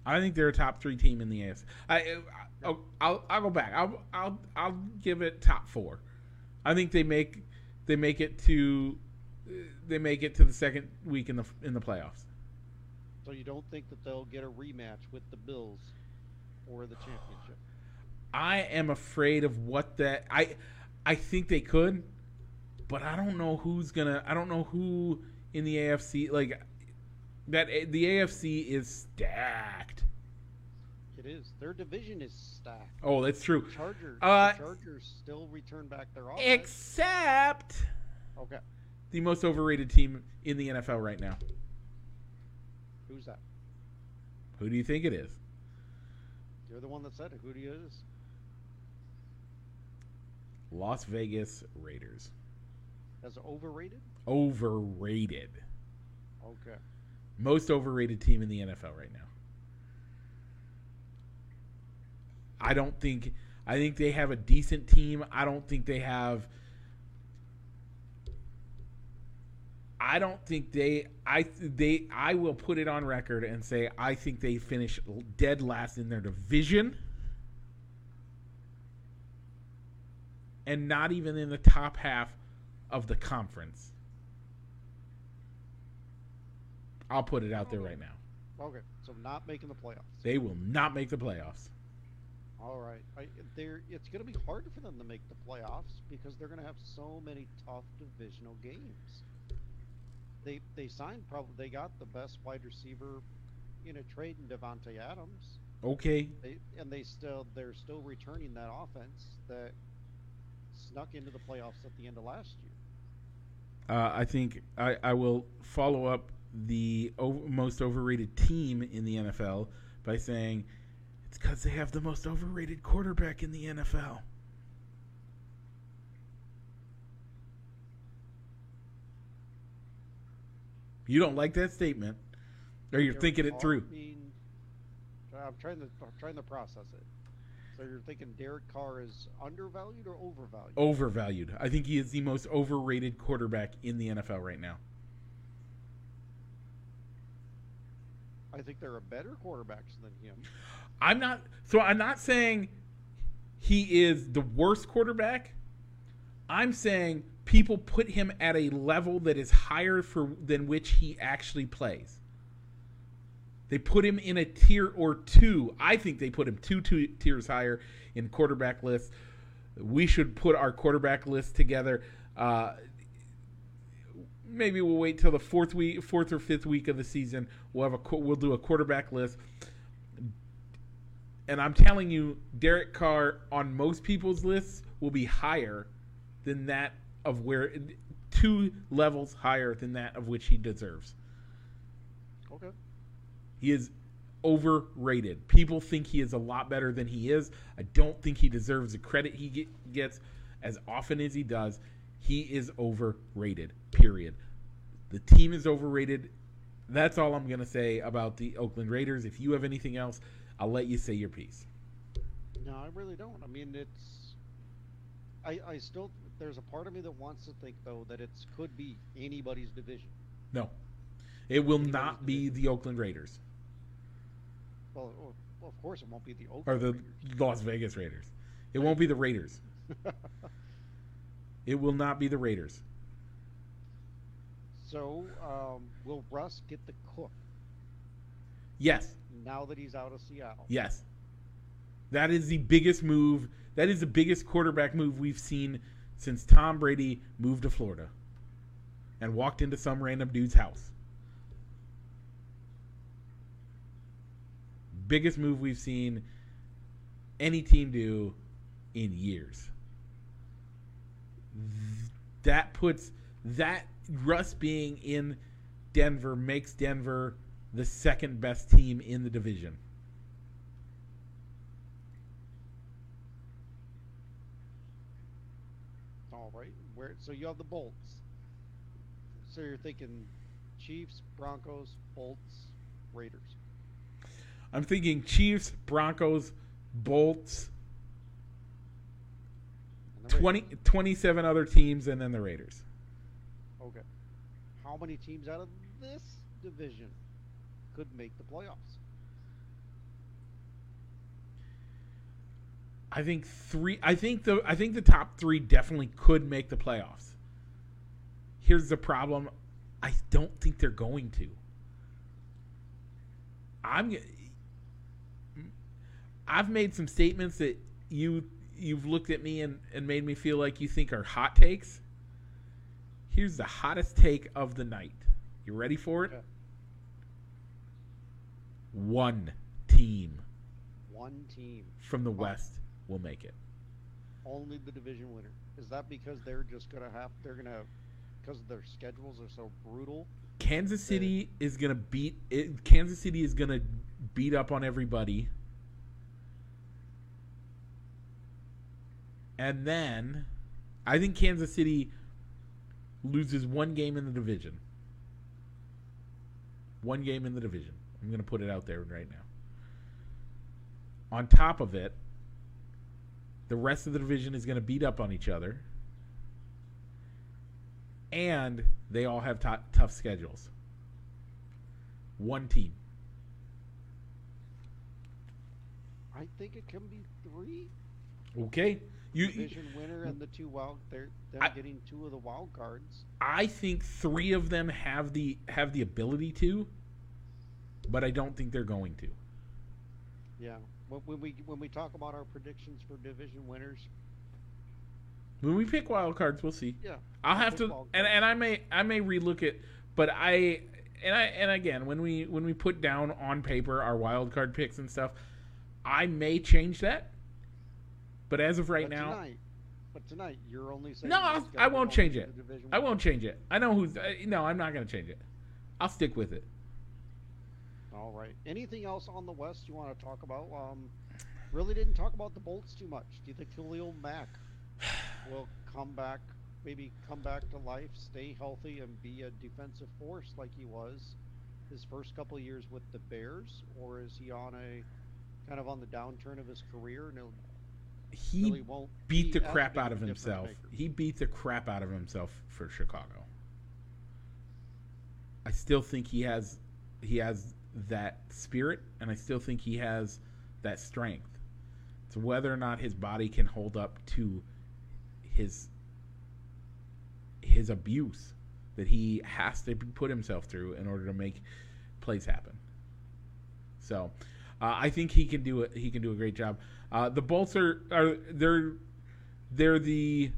I think they're a top three team in the AFC. I, I I'll, I'll go back. I'll I'll I'll give it top four. I think they make they make it to they make it to the second week in the in the playoffs. So you don't think that they'll get a rematch with the Bills for the championship? I am afraid of what that I I think they could, but I don't know who's gonna. I don't know who in the AFC like that. The AFC is stacked. It is. Their division is stacked. Oh, that's true. Chargers. Uh, the Chargers still return back their offense. Except okay. the most overrated team in the NFL right now. Who's that? Who do you think it is? You're the one that said it. Who do you is? Las Vegas Raiders. As overrated? Overrated. Okay. Most overrated team in the NFL right now. I don't think I think they have a decent team. I don't think they have I don't think they I they I will put it on record and say I think they finish dead last in their division. And not even in the top half of the conference. I'll put it out there right now. Okay. So not making the playoffs. They will not make the playoffs. All right. I, they're, it's going to be hard for them to make the playoffs because they're going to have so many tough divisional games. They they signed probably they got the best wide receiver in a trade in Davante Adams. Okay. They and they still they're still returning that offense that snuck into the playoffs at the end of last year. Uh, I think I, I will follow up the o- most overrated team in the NFL by saying it's because they have the most overrated quarterback in the NFL. You don't like that statement, or you're Derek thinking it through. being- I'm trying to I'm trying to process it. So you're thinking Derek Carr is undervalued or overvalued? Overvalued. I think he is the most overrated quarterback in the NFL right now. I think there are better quarterbacks than him. I'm not so I'm not saying he is the worst quarterback. I'm saying people put him at a level that is higher for than which he actually plays. They put him in a tier or two. I think they put him two, two tiers higher in quarterback lists. We should put our quarterback list together. Uh, maybe we'll wait till the fourth week, fourth or fifth week of the season. We'll have a we'll do a quarterback list. And I'm telling you, Derek Carr on most people's lists will be higher than that of where two levels higher than that of which he deserves. Okay. He is overrated. People think he is a lot better than he is. I don't think he deserves the credit he get, gets as often as he does. He is overrated. Period. The team is overrated. That's all I'm going to say about the Oakland Raiders. If you have anything else, I'll let you say your piece. No, I really don't. I mean, it's. I, I still there's a part of me that wants to think though that it could be anybody's division. No, it will Anybody's not be division. the Oakland Raiders Well, o- well, of course it won't be the or the Raiders. Las Vegas Raiders. It won't be the Raiders. It will not be the Raiders. so, um, will Russ get the cook Yes, now that he's out of Seattle? yes. That is the biggest move. That is the biggest quarterback move we've seen since Tom Brady moved to Florida and walked into some random dude's house. Biggest move we've seen any team do in years. That puts that Russ being in Denver makes Denver the second best team in the division. All right. Where? So you have the Bolts. So you're thinking Chiefs, Broncos, Bolts, Raiders. I'm thinking Chiefs, Broncos, Bolts, and 20, 27 other teams, and then the Raiders. Okay. How many teams out of this division could make the playoffs? I think three. I think the I think the top three definitely could make the playoffs. Here's the problem: I don't think they're going to. I'm. I've made some statements that you you've looked at me and, and made me feel like you think are hot takes. Here's the hottest take of the night. You ready for it? Okay. One team One team, from the West will make it. only the division winner. Is that because they're just gonna have? They're gonna, because their schedules are so brutal. Kansas City is gonna beat it, Kansas City is gonna beat up on everybody, and then I think Kansas City loses one game in the division. One game in the division. I'm gonna put it out there right now. On top of it, the rest of the division is gonna beat up on each other and they all have to- tough schedules. One team. I think it can be three Okay. You division winner and the two wild. They're them I- getting two of the wild cards. I think 3 of them have the have the ability to, but I don't think they're going to. Yeah. When, when we when we talk about our predictions for division winners, When we pick wild cards, we'll see. yeah, I'll have to and, and I may I may relook it, but I and I and again when we when we put down on paper our wild card picks and stuff, I may change that. But as of right but now, tonight, but tonight you're only saying No, you I'll, just I won't change it. I won't change it. I know who's. Uh, no, I'm not going to change it. I'll stick with it. All right. Anything else on the West you want to talk about? Um, really didn't talk about the Bolts too much. Do you think Khalil Mack will come back, maybe come back to life, stay healthy, and be a defensive force like he was his first couple of years with the Bears, or is he on a kind of on the downturn of his career and he'll, He really won't beat the crap out of himself. He beat the crap out of himself for Chicago. I still think he has he has that spirit and I still think he has that strength. It's whether or not his body can hold up to his his abuse that he has to put himself through in order to make plays happen. So, uh, I think he can do it. He can do a great job. Uh, the Bolts are, are they're they're the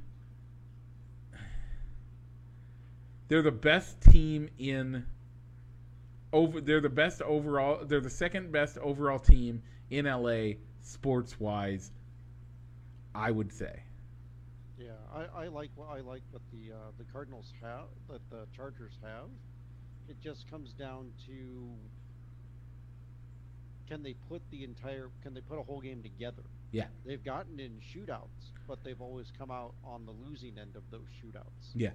they're the best team in over. They're the best overall. They're the second best overall team in LA sports wise. I would say. Yeah, I, I like what I like what the uh, the Cardinals have that the Chargers have. It just comes down to can they put the entire can they put a whole game together? Yeah. They've gotten in shootouts, but they've always come out on the losing end of those shootouts. Yeah.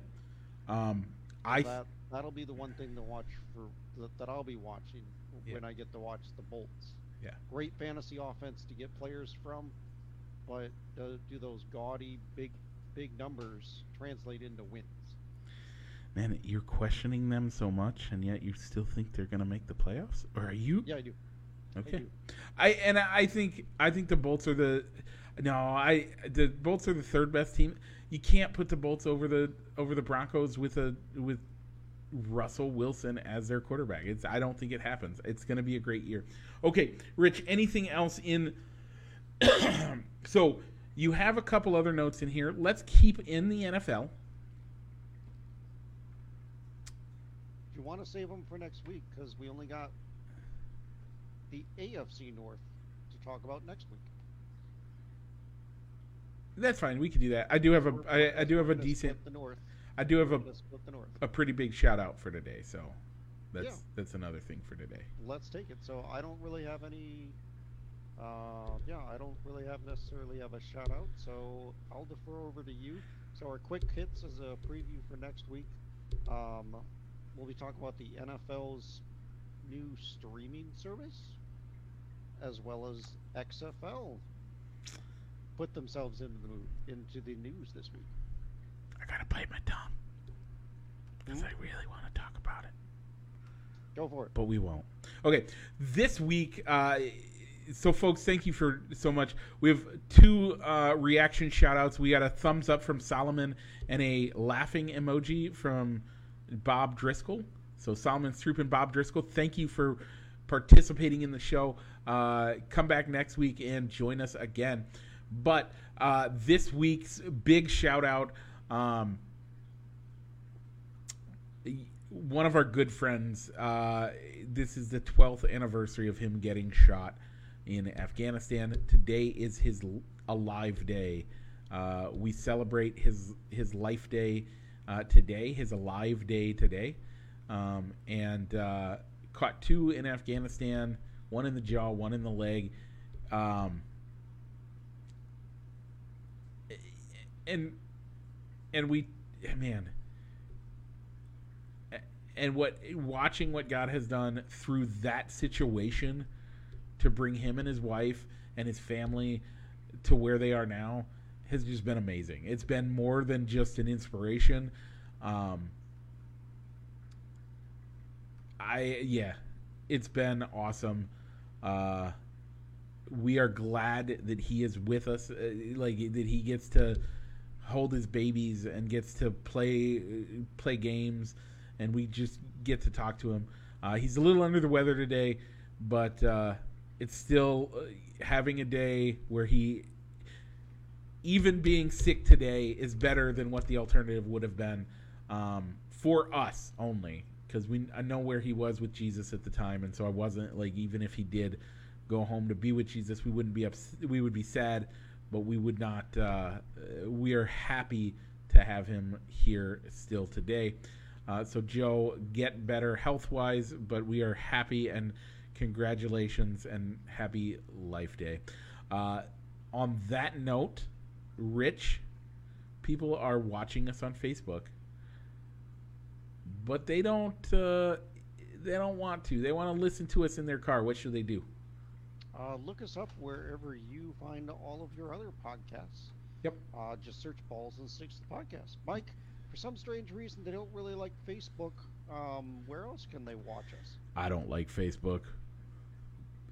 Um, I that that'll be the one thing to watch for that, that I'll be watching Yeah. when I get to watch the Bolts. Yeah. Great fantasy offense to get players from, but do, do those gaudy big big numbers translate into wins? man, you're questioning them so much, and yet you still think they're gonna make the playoffs, or are you? Yeah, I do. I Okay. do. I and I think I think the Bolts are the no I the Bolts are the third best team. You can't put the Bolts over the over the Broncos with a with Russell Wilson as their quarterback. It's I don't think it happens. It's going to be a great year. Okay, Rich. Anything else in? so you have a couple other notes in here. Let's keep in the NFL. You want to save them for next week, because we only got the AFC North to talk about next week. That's fine. We can do that. I do have a I, I do have a decent. I do have a a pretty big shout out for today. So that's Yeah. that's another thing for today. Let's take it. So I don't really have any. Uh, yeah, I don't really have necessarily have a shout out. So I'll defer over to you. So our quick hits is a preview for next week. Um, we'll be talking about the NFL's new streaming service, as well as XFL put themselves into the into the news this week. I gotta bite my tongue because I really want to talk about it, Go for it. but we won't. Okay, this week. Uh, so, folks, thank you for so much. We have two uh, reaction shout outs. We got a thumbs up from Solomon and a laughing emoji from Bob Driscoll. So, Solomon Stroop and Bob Driscoll, thank you for participating in the show. Uh, come back next week and join us again. But uh, this week's big shout out. Um, one of our good friends. Uh, this is the 12th anniversary of him getting shot in Afghanistan. Today is his alive day. Uh, we celebrate his his life day uh, today, his alive day today, um, and uh, caught two in Afghanistan, one in the jaw, one in the leg. Um, and and we man and what watching what God has done through that situation to bring him and his wife and his family to where they are now has just been amazing. It's been more than just an inspiration. Um, I yeah, it's been awesome. Uh, we are glad that he is with us, uh, like that he gets to hold his babies and gets to play play games, and we just get to talk to him. Uh, he's a little under the weather today, but uh, it's still uh, having a day where he, even being sick today, is better than what the alternative would have been um, for us only. Because we I know where he was with Jesus at the time, and so I wasn't like even if he did go home to be with Jesus, we wouldn't be ups- we would be sad, but we would not. Uh, we are happy to have him here still today. Uh, so Joe, get better health wise, but we are happy and congratulations and happy Life Day. Uh, on that note, Rich, people are watching us on Facebook, but they don't. Uh, they don't want to. They want to listen to us in their car. What should they do? Uh, look us up wherever you find all of your other podcasts. Yep. Uh, just search Balls and Sticks the podcast. Mike, for some strange reason, they don't really like Facebook. Um, where else can they watch us? I don't like Facebook.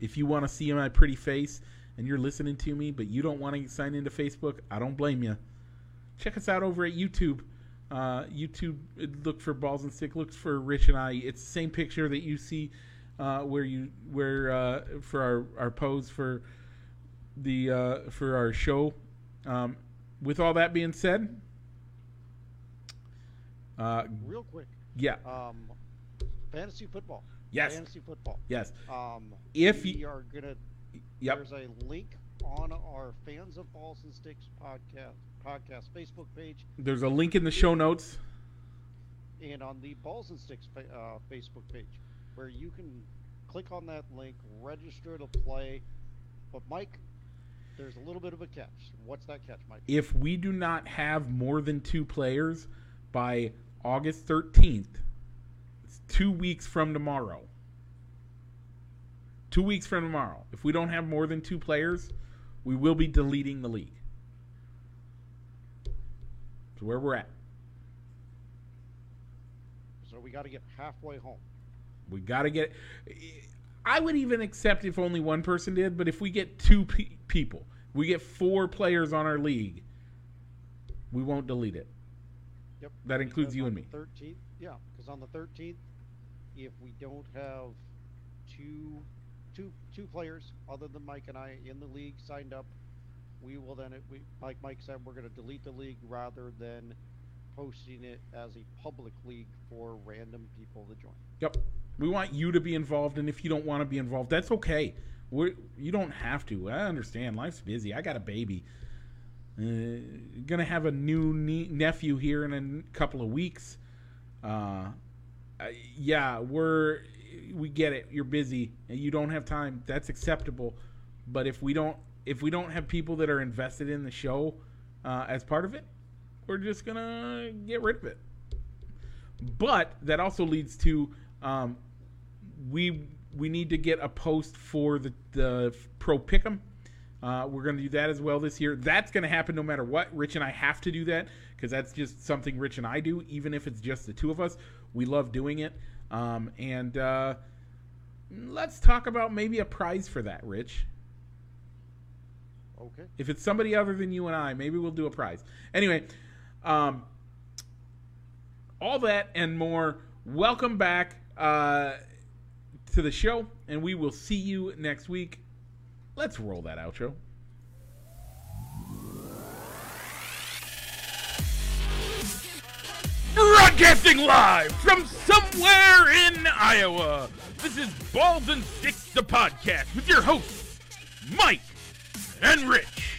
If you want to see my pretty face and you're listening to me, but you don't want to sign into Facebook, I don't blame you. Check us out over at YouTube. Uh, YouTube, look for Balls and Stick. Look for Rich and I. It's the same picture that you see uh, where you where uh, for our, our pose for the uh, for our show. Um, with all that being said, Uh, real quick. yeah. Um, fantasy football. Yes. Fantasy football. Yes. Um, If we you- are gonna, Yep. there's a link on our fans of balls and sticks podcast podcast Facebook page There's a link in the show notes. and on the balls and sticks uh, Facebook page where you can click on that link, register to play. But Mike, there's a little bit of a catch. What's that catch, Mike? If we do not have more than two players by August 13th, it's two weeks from tomorrow. Two weeks from tomorrow. If we don't have more than two players, we will be deleting the league. That's where we're at. So we got to get halfway home. We got to get. I would even accept if only one person did, but if we get two pe- people, we get four players on our league, we won't delete it. Yep. That includes Because you and me. 13th, yeah, because on the 13th, if we don't have two, two, two players other than Mike and I in the league signed up, we will then, we, like Mike said, we're going to delete the league rather than posting it as a public league for random people to join. Yep. We want you to be involved, and if you don't want to be involved, that's okay. We're, you don't have to. I understand. Life's busy. I got a baby. Uh, gonna have a new nie- nephew here in a n- couple of weeks. Uh, yeah, we're we get it. You're busy and you don't have time. That's acceptable. But if we don't if we don't have people that are invested in the show uh, as part of it, we're just gonna get rid of it. But that also leads to um, we we need to get a post for the the pro pick'em. Uh, we're going to do that as well this year. That's going to happen no matter what. Rich and I have to do that because that's just something Rich and I do, even if it's just the two of us. We love doing it. Um, and uh, let's talk about maybe a prize for that, Rich. Okay. If it's somebody other than you and I, maybe we'll do a prize. Anyway, um, all that and more. Welcome back uh, to the show, and we will see you next week. Let's roll that outro. Broadcasting live from somewhere in Iowa. This is Balls and Sticks, the podcast, with your hosts, Mike and Rich.